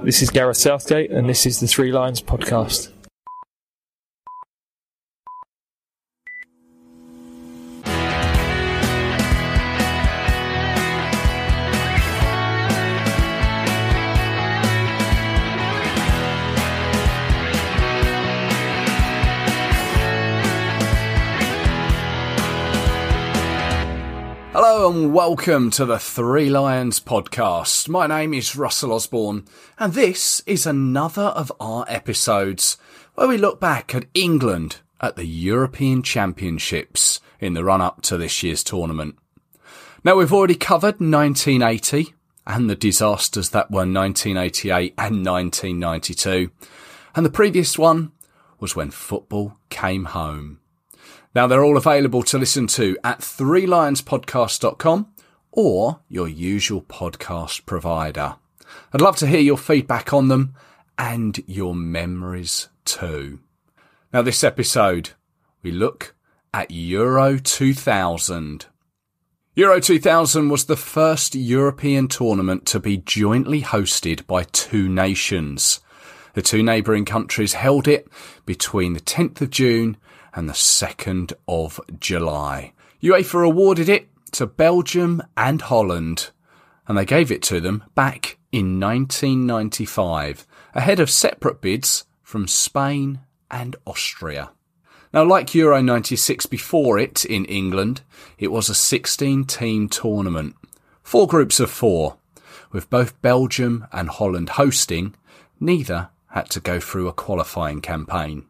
This is Gareth Southgate, and this is the Three Lions podcast. Welcome to the Three Lions podcast. My name is Russell Osborne, and this is another of our episodes where we look back at England at the European Championships in the run up to this year's tournament. Now, we've already covered 1980 and the disasters that were 1988 and 1992, and the previous one was when football came home. Now they're all available to listen to at threelionspodcast.com or your usual podcast provider. I'd love to hear your feedback on them and your memories too. Now this episode, we look at Euro 2000. Euro 2000 was the first European tournament to be jointly hosted by two nations. The two neighbouring countries held it between the 10th of June and the 2nd of July. UEFA awarded it to Belgium and Holland, and they gave it to them back in 1995, ahead of separate bids from Spain and Austria. Now, like Euro 96 before it in England, it was a 16 team tournament. Four groups of four. With both Belgium and Holland hosting, neither had to go through a qualifying campaign.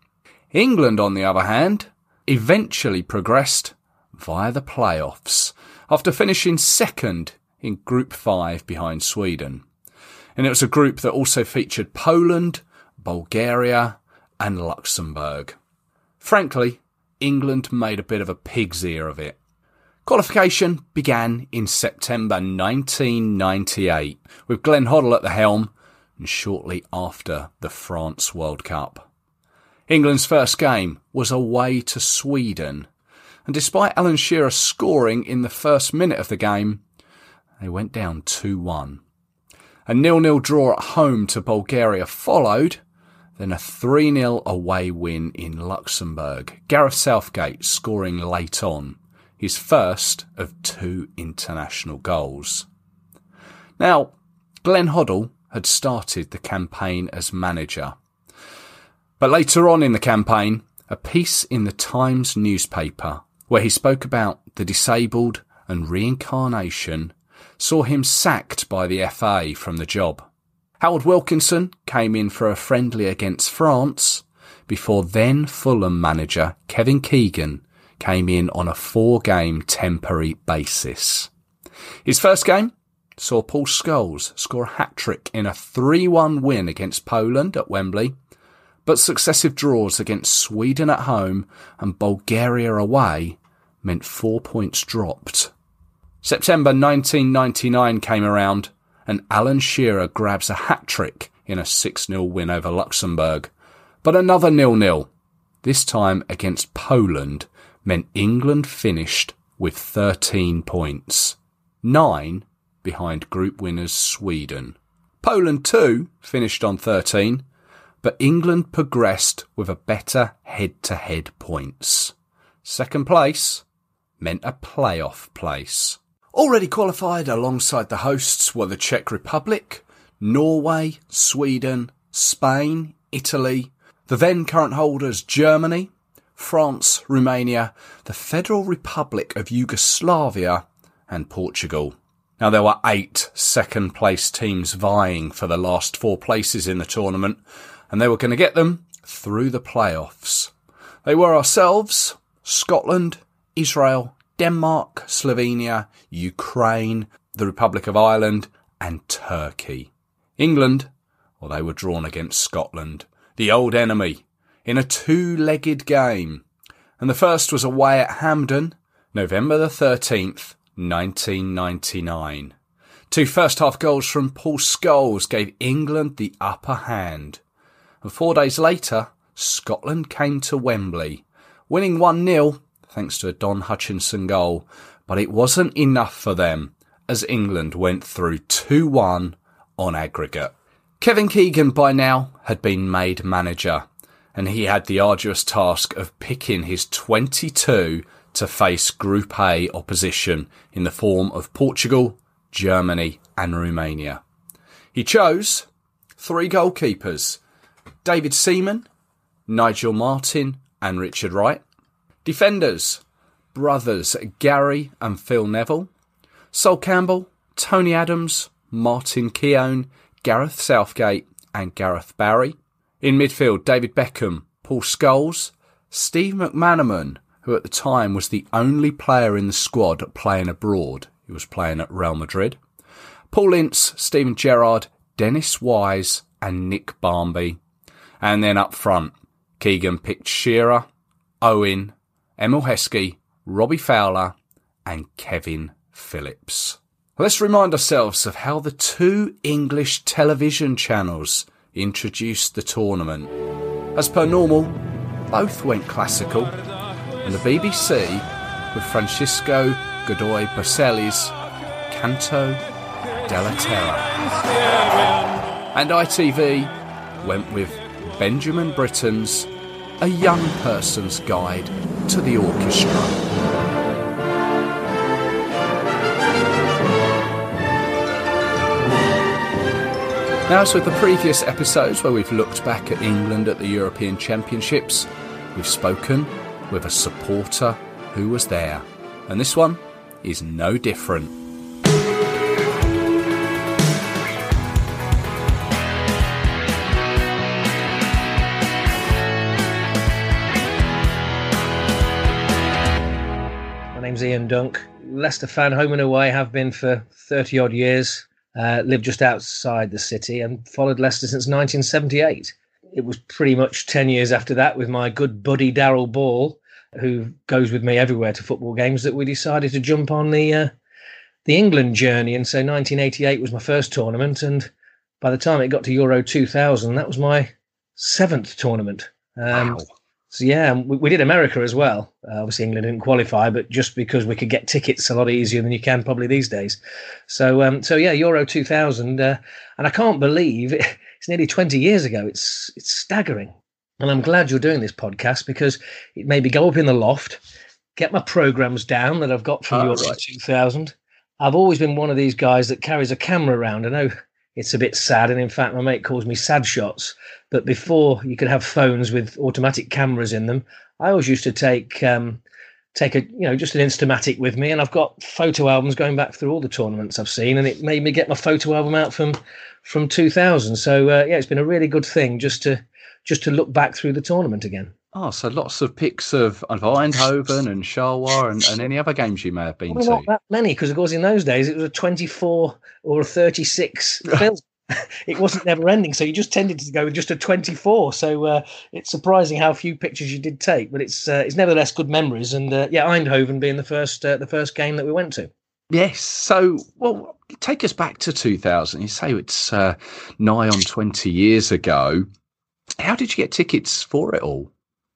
England, on the other hand, eventually progressed via the playoffs after finishing second in Group 5 behind Sweden. And it was a group that also featured Poland, Bulgaria, and Luxembourg. Frankly, England made a bit of a pig's ear of it. Qualification began in September 1998 with Glenn Hoddle at the helm and shortly after the France World Cup. England's first game was away to Sweden, and despite Alan Shearer scoring in the first minute of the game, they went down 2 1. A nil-nil draw at home to Bulgaria followed, then a 3 0 away win in Luxembourg. Gareth Southgate scoring late on, his first of two international goals. Now, Glenn Hoddle had started the campaign as manager but later on in the campaign, a piece in the Times newspaper where he spoke about the disabled and reincarnation saw him sacked by the FA from the job. Howard Wilkinson came in for a friendly against France before then Fulham manager Kevin Keegan came in on a four game temporary basis. His first game saw Paul Scholes score a hat trick in a 3-1 win against Poland at Wembley but successive draws against Sweden at home and Bulgaria away meant four points dropped. September 1999 came around and Alan Shearer grabs a hat trick in a 6-0 win over Luxembourg. But another nil-nil, this time against Poland, meant England finished with 13 points. Nine behind group winners Sweden. Poland too finished on 13, but England progressed with a better head-to-head points. Second place meant a playoff place. Already qualified alongside the hosts were the Czech Republic, Norway, Sweden, Spain, Italy, the then current holders Germany, France, Romania, the Federal Republic of Yugoslavia, and Portugal. Now there were eight second place teams vying for the last four places in the tournament, and they were going to get them through the playoffs. They were ourselves, Scotland, Israel, Denmark, Slovenia, Ukraine, the Republic of Ireland, and Turkey. England, well, they were drawn against Scotland, the old enemy, in a two-legged game. And the first was away at Hampden, November the 13th, 1999. Two first half goals from Paul Scholes gave England the upper hand and four days later, Scotland came to Wembley, winning 1 0 thanks to a Don Hutchinson goal, but it wasn't enough for them as England went through 2 1 on aggregate. Kevin Keegan by now had been made manager, and he had the arduous task of picking his 22 to face Group A opposition in the form of Portugal, Germany, and Romania. He chose three goalkeepers David Seaman, Nigel Martyn, and Richard Wright. Defenders brothers Gary and Phil Neville. Sol Campbell, Tony Adams, Martin Keown, Gareth Southgate, and Gareth Barry. In midfield, David Beckham, Paul Scholes, Steve McManaman, who at the time was the only player in the squad playing abroad. He was playing at Real Madrid. Paul Ince, Steven Gerrard, Dennis Wise, and Nick Barmby. And then up front, Keegan picked Shearer, Owen, Emile Heskey, Robbie Fowler, and Kevin Phillips. Let's remind ourselves of how the two English television channels introduced the tournament. As per normal, both went classical, and the BBC with Francisco Godoy Bocelli's Canto della Terra. And ITV went with Benjamin Britten's A Young Person's Guide to the Orchestra. Now, as with the previous episodes where we've looked back at England at the European Championships, we've spoken with a supporter who was there. And this one is no different. My name's Ian Dunk. Leicester fan, home and away, have been for 30 odd years uh, lived just outside the city and followed Leicester since 1978. It was pretty much 10 years after that with my good buddy Daryl Ball, who goes with me everywhere to football games, that we decided to jump on the uh, the England journey. And so 1988 was my first tournament. And by the time it got to Euro 2000, that was my seventh tournament. Um, wow. So yeah, we, we, did America as well. Uh, obviously, England didn't qualify, but just because we could get tickets a lot easier than you can probably these days. So um, so yeah, Euro 2000, uh, and I can't believe it, it's nearly 20 years ago. It's it's staggering, and I'm glad you're doing this podcast because it made me go up in the loft, get my programs down that I've got from oh, Euro right. 2000. I've always been one of these guys that carries a camera around. I know it's a bit sad. And in fact, my mate calls me sad shots. But before you could have phones with automatic cameras in them, I always used to take um, take a you know just an Instamatic with me, and I've got photo albums going back through all the tournaments I've seen, and it made me get my photo album out from from 2000. So uh, yeah, it's been a really good thing just to just to look back through the tournament again. Oh, so lots of pics of, of Eindhoven and Charleroi and, and any other games you may have been well, to. Not that many, because of course in those days it was a 24 or a 36 film. it wasn't never ending, so you just tended to go with just a 24. So uh, it's surprising how few pictures you did take, but it's uh, it's nevertheless good memories. And uh, yeah, Eindhoven being the first uh, the first game that we went to. Yes. So, well, take us back to 2000. You say it's uh, nigh on 20 years ago. How did you get tickets for it all?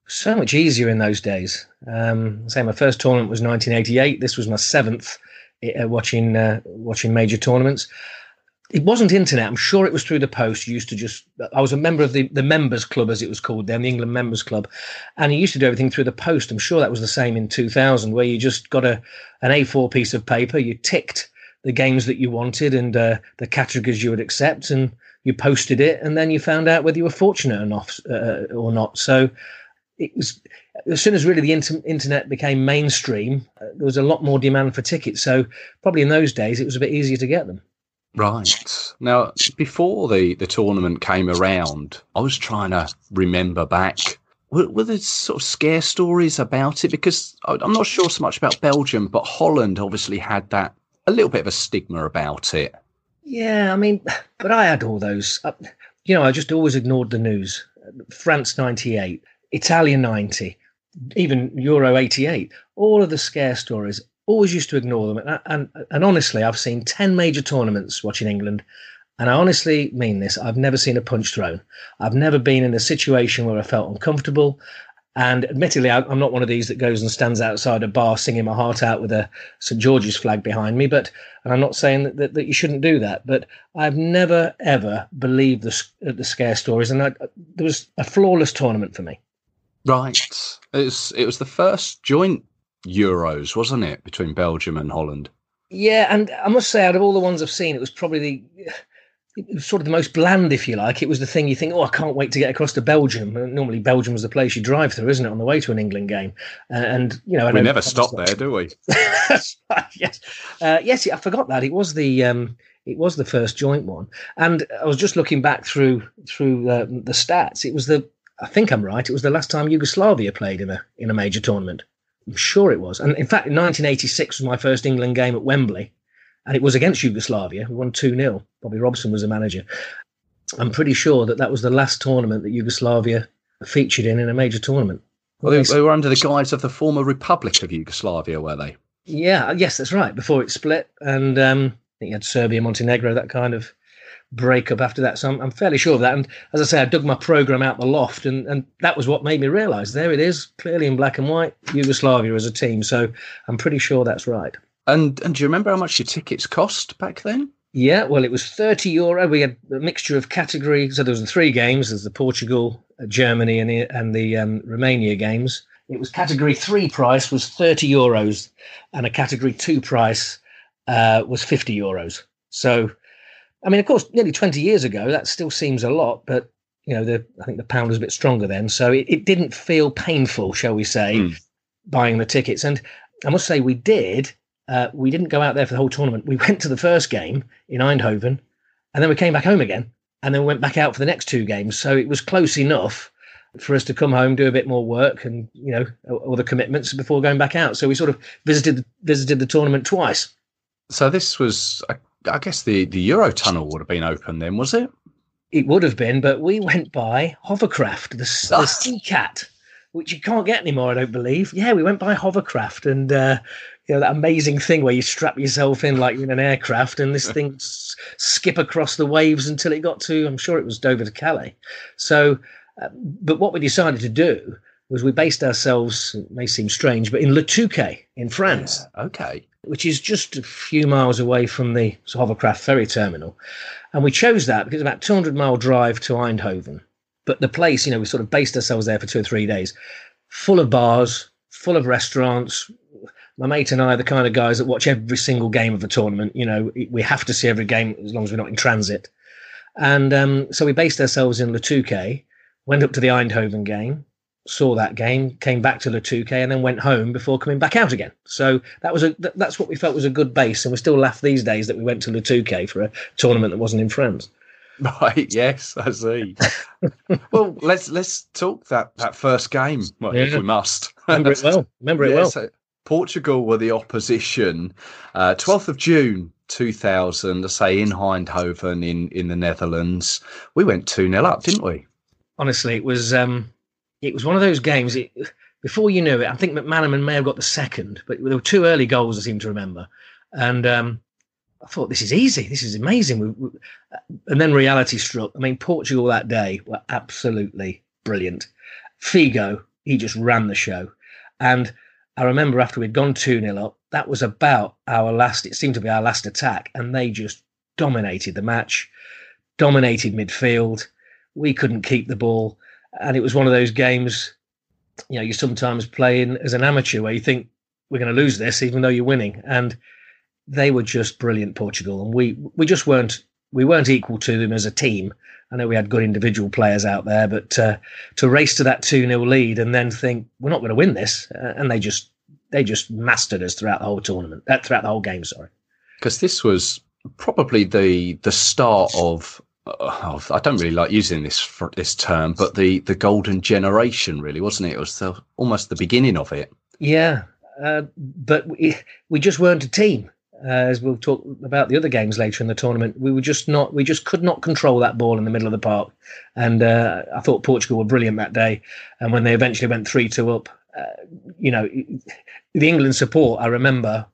So much easier in those days. Um, say my first tournament was 1988. This was my seventh uh, watching uh, watching major tournaments. It wasn't internet. I'm sure it was through the post. You used to just. I was a member of the the members club, as it was called then, the England Members Club, and you used to do everything through the post. I'm sure that was the same in 2000, where you just got a an A4 piece of paper. You ticked the games that you wanted and uh, the categories you would accept, and you posted it, and then you found out whether you were fortunate enough or not. So it was as soon as really the inter- internet became mainstream, uh, there was a lot more demand for tickets. So probably in those days, it was a bit easier to get them. Right. Now, before the, the tournament came around, I was trying to remember back. Were, were there sort of scare stories about it? Because I'm not sure so much about Belgium, but Holland obviously had that a little bit of a stigma about it. Yeah, I mean, but I had all those. Uh, you know, I just always ignored the news. France 98 Italia 90, even Euro 88, all of the scare stories, always used to ignore them. And, and, and honestly, I've seen 10 major tournaments watching England. And I honestly mean this. I've never seen a punch thrown. I've never been in a situation where I felt uncomfortable. And admittedly, I'm not one of these that goes and stands outside a bar singing my heart out with a St George's flag behind me. But and I'm not saying that, that, that you shouldn't do that. But I've never ever believed the the scare stories, and I, there was a flawless tournament for me. Right. It's it was the first joint Euros, wasn't it, between Belgium and Holland? Yeah, and I must say, out of all the ones I've seen, it was probably the it was sort of the most bland, if you like. It was the thing you think, oh, I can't wait to get across to Belgium. Normally, Belgium was the place you drive through, isn't it, on the way to an England game? Uh, and you know, we never stop there, do we? yes, uh, yes. I forgot that it was the um, it was the first joint one. And I was just looking back through through uh, the stats. It was the I think I'm right. It was the last time Yugoslavia played in a in a major tournament. I'm sure it was. And in fact, in 1986 was my first England game at Wembley and it was against Yugoslavia. We won 2 0. Bobby Robson was the manager. I'm pretty sure that that was the last tournament that Yugoslavia featured in in a major tournament. Well, they, they were under the guise of the former Republic of Yugoslavia, were they? Yeah, yes, that's right. Before it split, and um, I think you had Serbia, Montenegro, that kind of breakup after that. So I'm, I'm, fairly sure of that. And as I say, I dug my program out the loft, and, and that was what made me realise there it is, clearly in black and white, Yugoslavia as a team. So I'm pretty sure that's right. And and do you remember how much your tickets cost back then? Yeah, well, it was 30 euro. We had a mixture of categories. So there was the three games. There's the Portugal, uh, Germany, and the, and the um, Romania games. It was category three price was 30 euros, and a category two price uh, was 50 euros. So, I mean, of course, nearly 20 years ago, that still seems a lot, but you know, the I think the pound was a bit stronger then, so it, it didn't feel painful, shall we say, mm. buying the tickets. And I must say, we did uh, we didn't go out there for the whole tournament. We went to the first game in Eindhoven, and then we came back home again, and then we went back out for the next two games. So it was close enough for us to come home, do a bit more work, and you know all the commitments before going back out. So we sort of visited visited the tournament twice. So this was, I, I guess, the the Eurotunnel would have been open then, was it? It would have been, but we went by hovercraft, the, the Sea Cat, which you can't get anymore, I don't believe. Yeah, we went by hovercraft, and uh, you know that amazing thing where you strap yourself in like in an aircraft and this thing s- skip across the waves until it got to I'm sure it was Dover to Calais. So, uh, but what we decided to do was we based ourselves. It may seem strange, but in Le Touquet in France. Yeah, okay. Which is just a few miles away from the hovercraft ferry terminal, and we chose that because it's about 200 mile drive to Eindhoven. But the place, you know, we sort of based ourselves there for two or three days, full of bars, full of restaurants, my mate and I are the kind of guys that watch every single game of the tournament. You know, we have to see every game as long as we're not in transit. And um, so we based ourselves in Le Touquet, went up to the Eindhoven game, saw that game, came back to Touquet, and then went home before coming back out again. So that was a that's what we felt was a good base, and we still laugh these days that we went to Touquet for a tournament that wasn't in France. Right. Yes, I see. well, let's let's talk that that first game. Well, yeah. if we must. Remember it well. Remember it yeah, well. So Portugal were the opposition. Uh, 12th of June 2000, I say in Eindhoven in, in the Netherlands. We went 2 0 up, didn't we? Honestly, it was um, it was one of those games. It, before you knew it, I think McManaman may have got the second, but there were two early goals, I seem to remember. And um, I thought, this is easy. This is amazing. We, we, and then reality struck. I mean, Portugal that day were absolutely brilliant. Figo, he just ran the show. And I remember after we'd gone 2 0 up, that was about our last, it seemed to be our last attack, and they just dominated the match, dominated midfield. We couldn't keep the ball. And it was one of those games, you know, you sometimes play in as an amateur where you think we're going to lose this, even though you're winning. And they were just brilliant, Portugal. And we, we just weren't, we weren't equal to them as a team. I know we had good individual players out there, but uh, to race to that 2 0 lead and then think we're not going to win this, uh, and they just they just mastered us throughout the whole tournament, uh, throughout the whole game. Sorry, because this was probably the the start of, of. I don't really like using this this term, but the the golden generation, really, wasn't it? It was the, almost the beginning of it. Yeah, uh, but we, we just weren't a team uh, as we'll talk about the other games later in the tournament, we were just not, we just could not control that ball in the middle of the park. And uh, I thought Portugal were brilliant that day. And when they eventually went 3 2 up, uh, you know, the England support, I remember,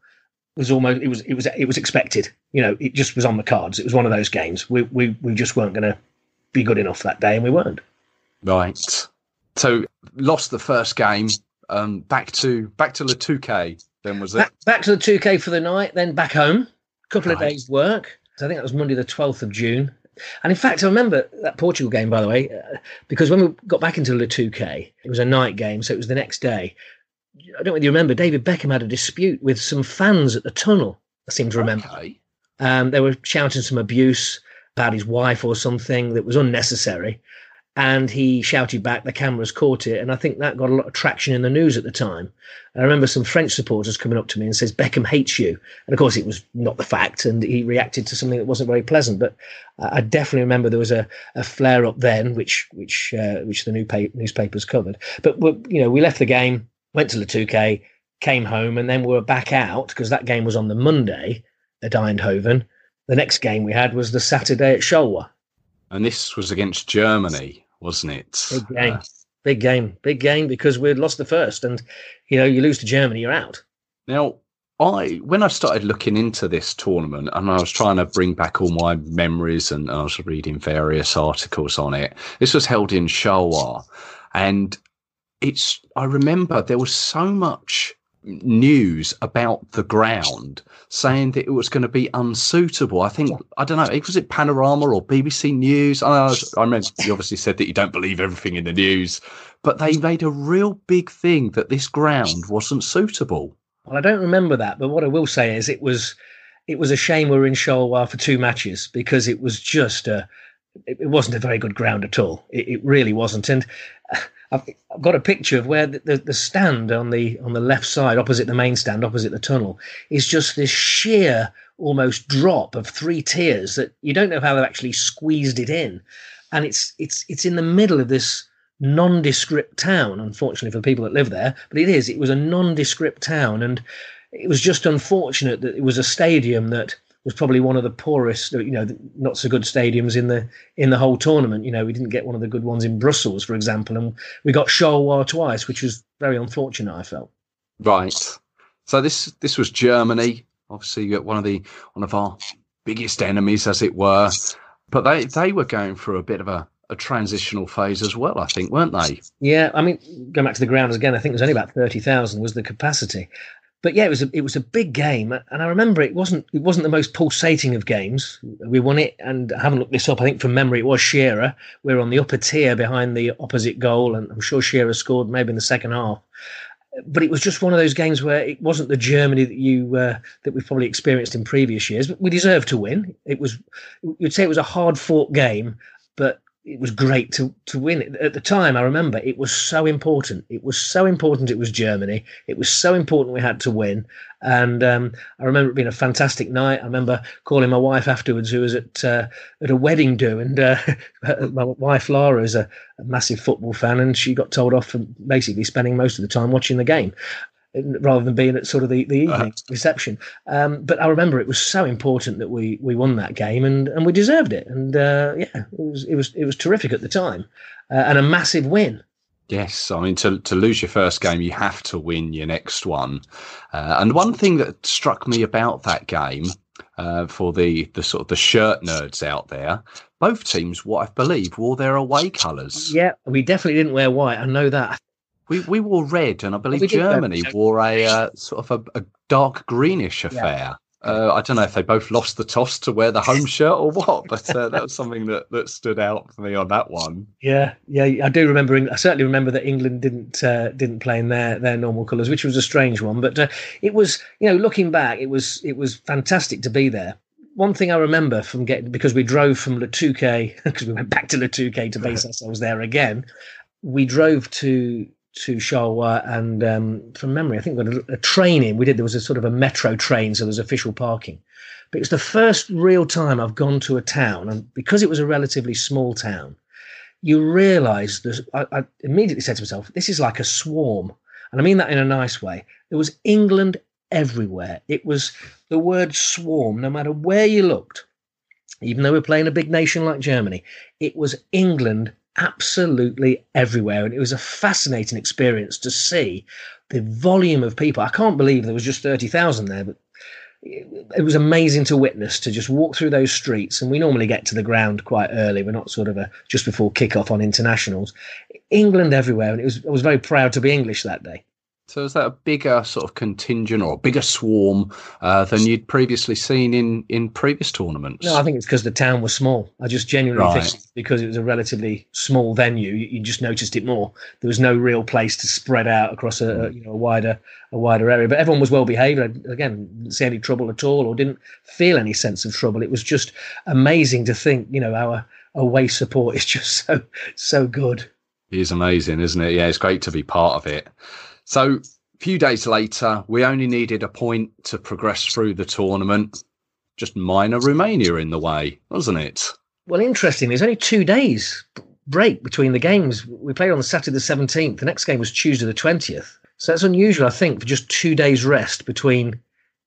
was almost, it was, it was, it was expected. You know, it just was on the cards. It was one of those games. We, we, we just weren't going to be good enough that day, and we weren't. Right. So lost the first game. Um, back to back to the Touquet. Then was it Back, back to the Touquet for the night, then back home. A couple of days' work. So I think that was Monday, the 12th of June. And in fact, I remember that Portugal game, by the way, uh, because when we got back into Le Touquet, it was a night game, so it was the next day. I don't know whether you remember, David Beckham had a dispute with some fans at the tunnel. I seem to remember. Okay. Um, they were shouting some abuse about his wife or something that was unnecessary. And he shouted back, the cameras caught it. And I think that got a lot of traction in the news at the time. I remember some French supporters coming up to me and says, Beckham hates you. And of course, it was not the fact. And he reacted to something that wasn't very pleasant. But I I definitely remember there was a, a flare up then, which which uh, which the new pa- newspapers covered. But you know, we left the game, went to the Touquet, came home, and then we were back out because that game was on the Monday at Eindhoven. The next game we had was the Saturday at Charleroi. And this was against Germany, wasn't it? Big game, Uh, big game, big game because we'd lost the first, and you know, you lose to Germany, you're out. Now, I when I started looking into this tournament and I was trying to bring back all my memories and I was reading various articles on it. This was held in Charleroi, and it's I remember there was so much news about the ground saying that it was going to be unsuitable. I think I don't know, was it Panorama or BBC News? I, I you obviously said that you don't believe everything in the news, but they made a real big thing that this ground wasn't suitable. Well, I don't remember that, but what I will say is it was it was a shame we were in Charleroi for two matches because it was just a it wasn't a very good ground at all. It, it really wasn't, and uh, I've, got a picture of where the, the, the stand on the on the left side, opposite the main stand, opposite the tunnel, is just this sheer almost drop of three tiers that you don't know how they've actually squeezed it in, and it's it's it's in the middle of this nondescript town, unfortunately for the people that live there. But it is. It was a nondescript town, and it was just unfortunate that it was a stadium that was probably one of the poorest, you know, not so good stadiums in the in the whole tournament. You know, we didn't get one of the good ones in Brussels, for example, and we got Charleroi twice, which was very unfortunate. I felt. Right. So this this was Germany, obviously uh, one of the one of our biggest enemies, as it were. But they they were going through a bit of a, a transitional phase as well, I think, weren't they? Yeah, I mean, going back to the grounds again, I think it was only about thirty thousand was the capacity. But yeah, it was a, it was a big game, and I remember it wasn't it wasn't the most pulsating of games. We won it, and I haven't looked this up. I think from memory it was Shearer. We were on the upper tier behind the opposite goal, and I'm sure Shearer scored maybe in the second half. But it was just one of those games where it wasn't the Germany that you uh, that we've probably experienced in previous years. But we deserved to win. It was you'd say it was a hard fought game, but it was great to to win it. At the time, I remember it was so important. It was so important. It was Germany. It was so important we had to win. And um, I remember it being a fantastic night. I remember calling my wife afterwards, who was at uh, at a wedding do, and uh, my wife Laura is a, a massive football fan, and she got told off for basically spending most of the time watching the game rather than being at sort of the, the evening Uh-huh. reception. Um, but I remember it was so important that we we won that game and, and we deserved it. And uh, yeah, it was it was it was terrific at the time uh, and a massive win. Yes, I mean to to lose your first game, you have to win your next one. Uh, and one thing that struck me about that game, uh, for the the sort of the shirt nerds out there, both teams, what I believe, wore their away colours. Yeah, we definitely didn't wear white. I know that. We we wore red, and I believe Germany wore a uh, sort of a, a dark greenish affair. Uh, I don't know if they both lost the toss to wear the home shirt or what, but uh, that was something that, that stood out for me on that one. Yeah, yeah, I do remember. I certainly remember that England didn't uh, didn't play in their their normal colours, which was a strange one. But uh, it was, you know, looking back, it was it was fantastic to be there. One thing I remember from getting because we drove from Le Touquet because we went back to Le Touquet to base ourselves there again. We drove to to Charleroi and um, from memory, I think we got a, a train in. We did. There was a sort of a metro train, so there was official parking. But it was the first real time I've gone to a town, and because it was a relatively small town, you realise that I, I immediately said to myself, "This is like a swarm," and I mean that in a nice way. There was England everywhere. It was the word swarm, no matter where you looked. Even though we're playing a big nation like Germany, it was England absolutely everywhere. And it was a fascinating experience to see the volume of people. I can't believe there was just 30,000 there, but it was amazing to witness to just walk through those streets and we normally get to the ground quite early we're not sort of a just before kick-off on internationals england everywhere and it was i was very proud to be english that day so is that a bigger sort of contingent or a bigger swarm uh, than you'd previously seen in, in previous tournaments? No, I think it's because the town was small. I just genuinely Right. think because it was a relatively small venue, you, you just noticed it more. There was no real place to spread out across a, a you know a wider a wider area. But everyone was well behaved. I, again, didn't see any trouble at all, or didn't feel any sense of trouble. It was just amazing to think, you know, our away support is just so so good. It is amazing, isn't it? Yeah, it's great to be part of it. So, a few days later, we only needed a point to progress through the tournament. Just minor Romania in the way, wasn't it? Well, interesting. There's only two days break between the games. We played on the Saturday the 17th. The next game was Tuesday the 20th. So that's unusual, I think, for just two days rest between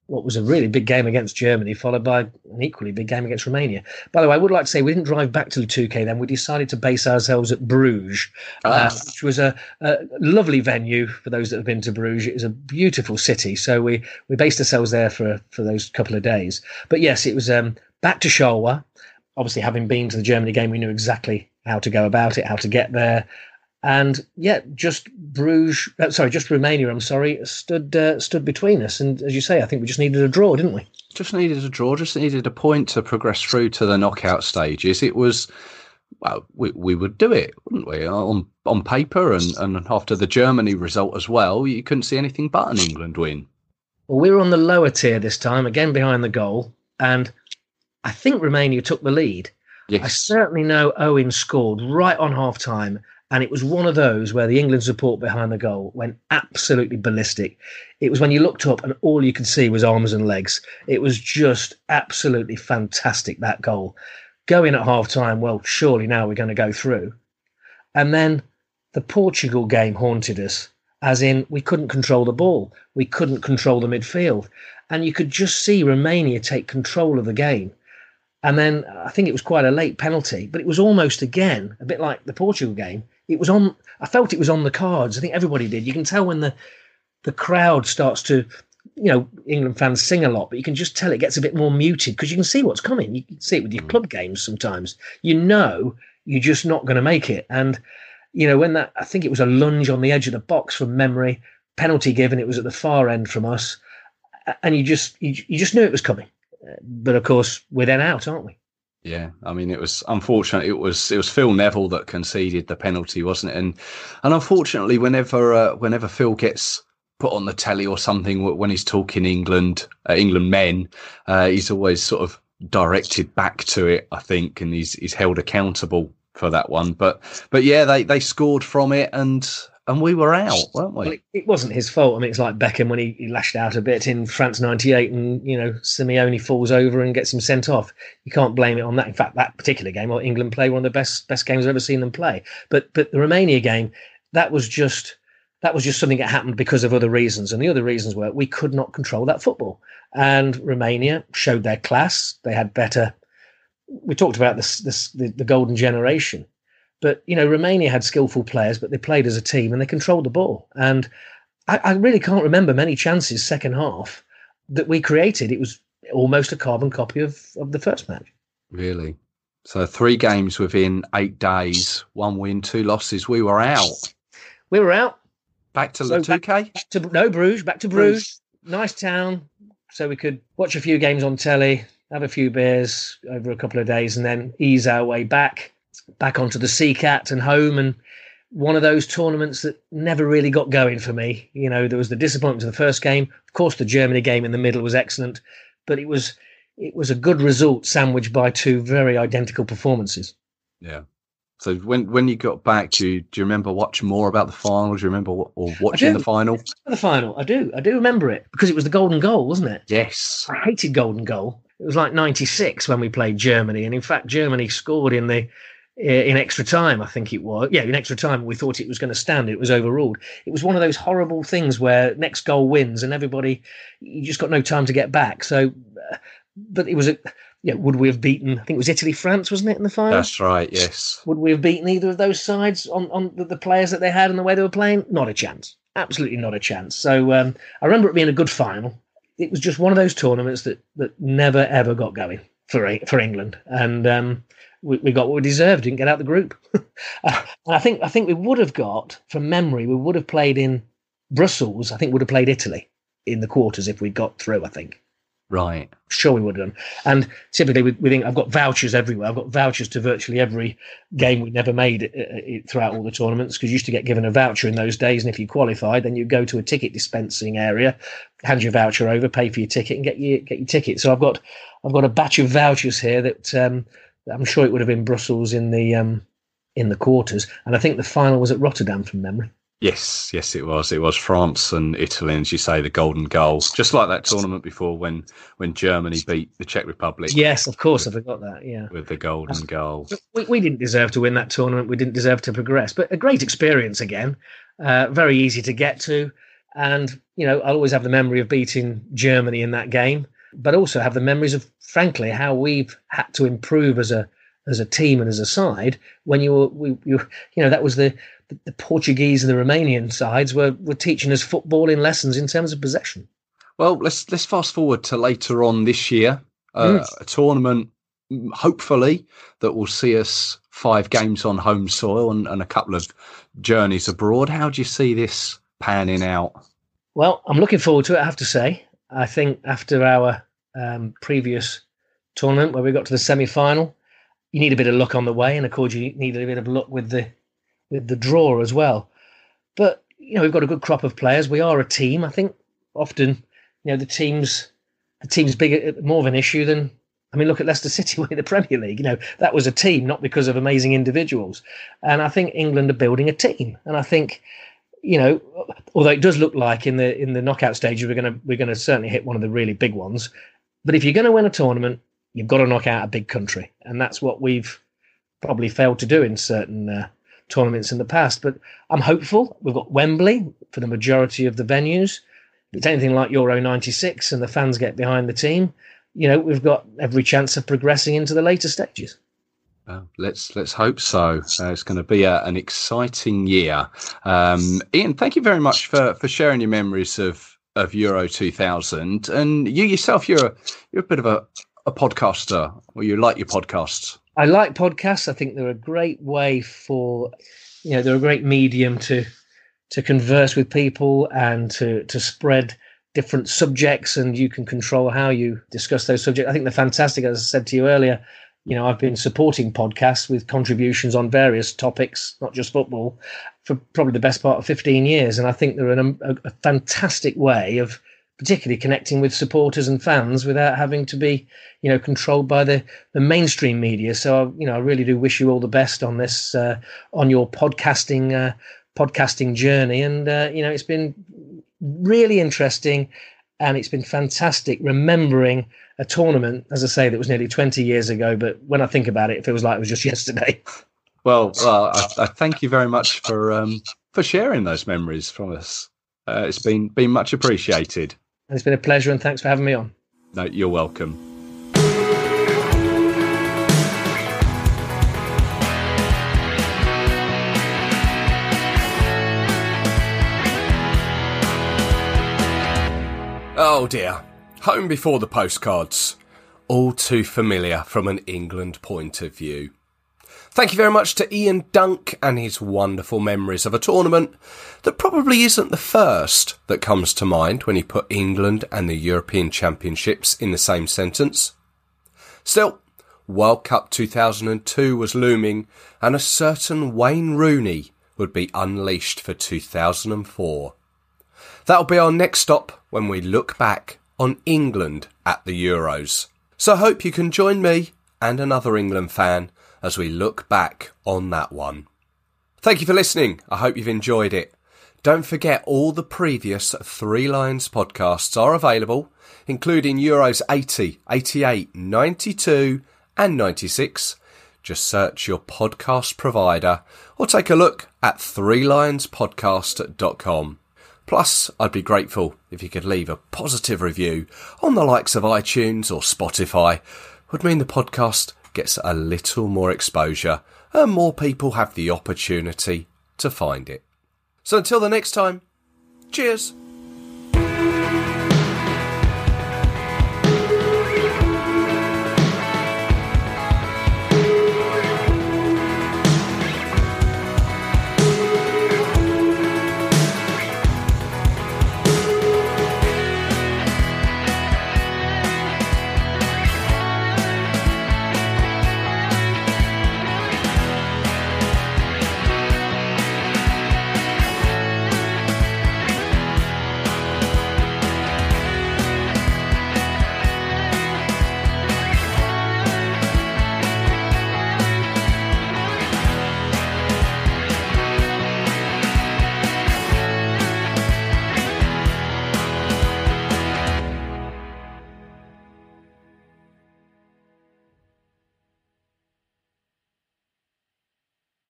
what was a really big game against Germany, followed by an equally big game against Romania. By the way, I would like to say we didn't drive back to the Touquet then. We decided to base ourselves at Bruges, uh, Ah. which was a, a lovely venue for those that have been to Bruges. It was a beautiful city. So we, we based ourselves there for, for those couple of days. But yes, it was um, back to Charleroi obviously having been to the Germany game, we knew exactly how to go about it, how to get there. And yeah, just Bruges, uh, sorry, just Romania, I'm sorry, stood uh, stood between us. And as you say, I think we just needed a draw, didn't we? Just needed a draw, just needed a point to progress through to the knockout stages. It was, well, we, we would do it, wouldn't we? On on paper and, and after the Germany result as well, you couldn't see anything but an England win. Well, we were on the lower tier this time, again behind the goal. And I think Romania took the lead. I certainly know Owen scored right on half time. And it was one of those where the England support behind the goal went absolutely ballistic. It was when you looked up and all you could see was arms and legs. It was just absolutely fantastic, that goal. Going at half time, well, surely now we're going to go through. And then the Portugal game haunted us, as in we couldn't control the ball, we couldn't control the midfield. And you could just see Romania take control of the game. And then I think it was quite a late penalty, but it was almost again a bit like the Portugal game. It was on. I felt it was on the cards. I think everybody did. You can tell when the the crowd starts to, you know, England fans sing a lot, but you can just tell it gets a bit more muted because you can see what's coming. You can see it with your club games sometimes. You know you're just not going to make it. And you know when that I think it was a lunge on the edge of the box from memory, penalty given. It was at the far end from us, and you just you, you just knew it was coming. Uh, But of course, we're then out, aren't we? Yeah, I mean, it was unfortunate. It was it was Phil Neville that conceded the penalty, wasn't it? And and unfortunately, whenever uh, whenever Phil gets put on the telly or something when he's talking England uh, England men, uh, he's always sort of directed back to it. I think, and he's he's held accountable for that one. But but yeah, they they scored from it, and and we were out, weren't Well, we? it, it wasn't his fault. I mean, it's like Beckham when he, he lashed out a bit in France '98, and you know Simeone falls over and gets him sent off. You can't blame it on that. In fact, that particular game, well, England played one of the best best games I've ever seen them play. But but the Romania game, that was just that was just something that happened because of other reasons, and the other reasons were we could not control that football. And Romania showed their class. They had better. We talked about this this the, the golden generation. But you know, Romania had skillful players, but they played as a team and they controlled the ball. And I, I really can't remember many chances second half that we created. It was almost a carbon copy of, of the first match. Really. So three games within eight days, one win, two losses. We were out. We were out Back to So the Touquet. back to no Bruges, back to Bruges. Nice town, so we could watch a few games on telly, have a few beers over a couple of days, and then ease our way back, back onto the Sea Cat and home. And one of those tournaments that never really got going for me. You know, there was the disappointment of the first game. Of course, the Germany game in the middle was excellent, but it was it was a good result sandwiched by two very identical performances. Yeah. So when when you got back, do you, do you remember watching more about the final? Do you remember what, or watching the final? The final, I do, I do remember it because it was the golden goal, wasn't it? Yes. I hated golden goal. It was like '96 when we played Germany, and in fact, Germany scored in the in extra time. I think it was. Yeah, in extra time, we thought it was going to stand. It was overruled. It was one of those horrible things where next goal wins, and everybody you just got no time to get back. So, uh, but it was a. Yeah, would we have beaten? I think it was Italy, France, wasn't it in the final? That's right. Yes. Would we have beaten either of those sides on, on the, the players that they had and the way they were playing? Not a chance. Absolutely not a chance. So um, I remember it being a good final. it was just one of those tournaments that that never ever got going for for England, and um, we, we, got what we deserved. Didn't get out the group, and I think I think we would have got from memory. We would have played in Brussels. I think would have played Italy in the quarters if we got through. I think. Right. Sure, we would have done. And typically, we, we, think I've got vouchers everywhere. I've got vouchers to virtually every game we never made uh, uh throughout all the tournaments because you used to get given a voucher in those days. And if you qualified, then you go to a ticket dispensing area, hand your voucher over, pay for your ticket, and get your get your ticket. So I've got I've got a batch of vouchers here that um, I'm sure it would have been Brussels in the um, in the quarters, and I think the final was at Rotterdam from memory. Yes, yes, it was. It was France and Italy, and as you say, the golden goals, just like that tournament before when when Germany beat the Czech Republic. Yes, of course, I forgot that. Yeah, with the golden goal. We, we didn't deserve to win that tournament. We didn't deserve to progress, but a great experience again. Uh, very easy to get to, and you know, I'll always have the memory of beating Germany in that game, but also have the memories of, frankly, how we've had to improve as a as a team and as a side when you were we you you know that was the the Portuguese and the Romanian sides were, were teaching us footballing lessons in terms of possession. Well, let's let's fast forward to later on this year, uh, mm. a tournament, hopefully that will see us five games on home soil and, and a couple of journeys abroad. How do you see this panning out? Well, I'm looking forward to it. I have to say, I think after our um, previous tournament where we got to the semi-final, you need a bit of luck on the way, and of course you need a bit of luck with the with the draw as well. But you know, we've got a good crop of players. We are a team. I think often, you know, the teams the team's bigger more of an issue than I mean, look at Leicester City winning the Premier League. You know, that was a team, not because of amazing individuals. And I think England are building a team. And I think, you know, although it does look like in the in the knockout stages we're gonna we're gonna certainly hit one of the really big ones. But if you're going to win a tournament, you've got to knock out a big country, and that's what we've probably failed to do in certain uh, tournaments in the past. But I'm hopeful. We've got Wembley for the majority of the venues. If it's anything like Euro 96 and the fans get behind the team, you know, we've got every chance of progressing into the later stages. Well, let's let's hope so. Uh, it's going to be a, an exciting year. Um, Ian, thank you very much for, for sharing your memories of, of Euro 2000. And you yourself, you're a, you're a bit of a, a podcaster, or you like your podcasts. I like podcasts. I think they're a great way for, you know, they're a great medium to to converse with people and to to spread different subjects, and you can control how you discuss those subjects. I think they're fantastic. As I said to you earlier, you know, I've been supporting podcasts with contributions on various topics, not just football, for probably the best part of 15 years. And I think they're an, a, a fantastic way of particularly connecting with supporters and fans without having to be, you know, controlled by the, the mainstream media. So, you know, I really do wish you all the best on this, uh, on your podcasting, uh, podcasting journey. And, uh, you know, it's been really interesting and it's been fantastic remembering a tournament, as I say, that was nearly 20 years ago. But when I think about it, it feels like it was just yesterday. Well, well I, I thank you very much for, um, for sharing those memories from us. Uh, it's been been much appreciated. And It's been a pleasure and thanks for having me on. No, you're welcome. Oh dear. Home before the postcards. All too familiar from an England point of view. Thank you very much to Ian Dunk and his wonderful memories of a tournament that probably isn't the first that comes to mind when he put England and the European Championships in the same sentence. Still, World Cup 2002 was looming and a certain Wayne Rooney would be unleashed for 2004. That'll be our next stop when we look back on England at the Euros. So I hope you can join me and another England fan as we look back on that one. Thank you for listening. I hope you've enjoyed it. Don't forget all the previous Three Lions podcasts are available, including Euros 80, 88, 92 and 96. Just search your podcast provider or take a look at threelionspodcast.com. Plus, I'd be grateful if you could leave a positive review on the likes of iTunes or Spotify. Would mean the podcast gets a little more exposure and more people have the opportunity to find it. So until the next time, cheers.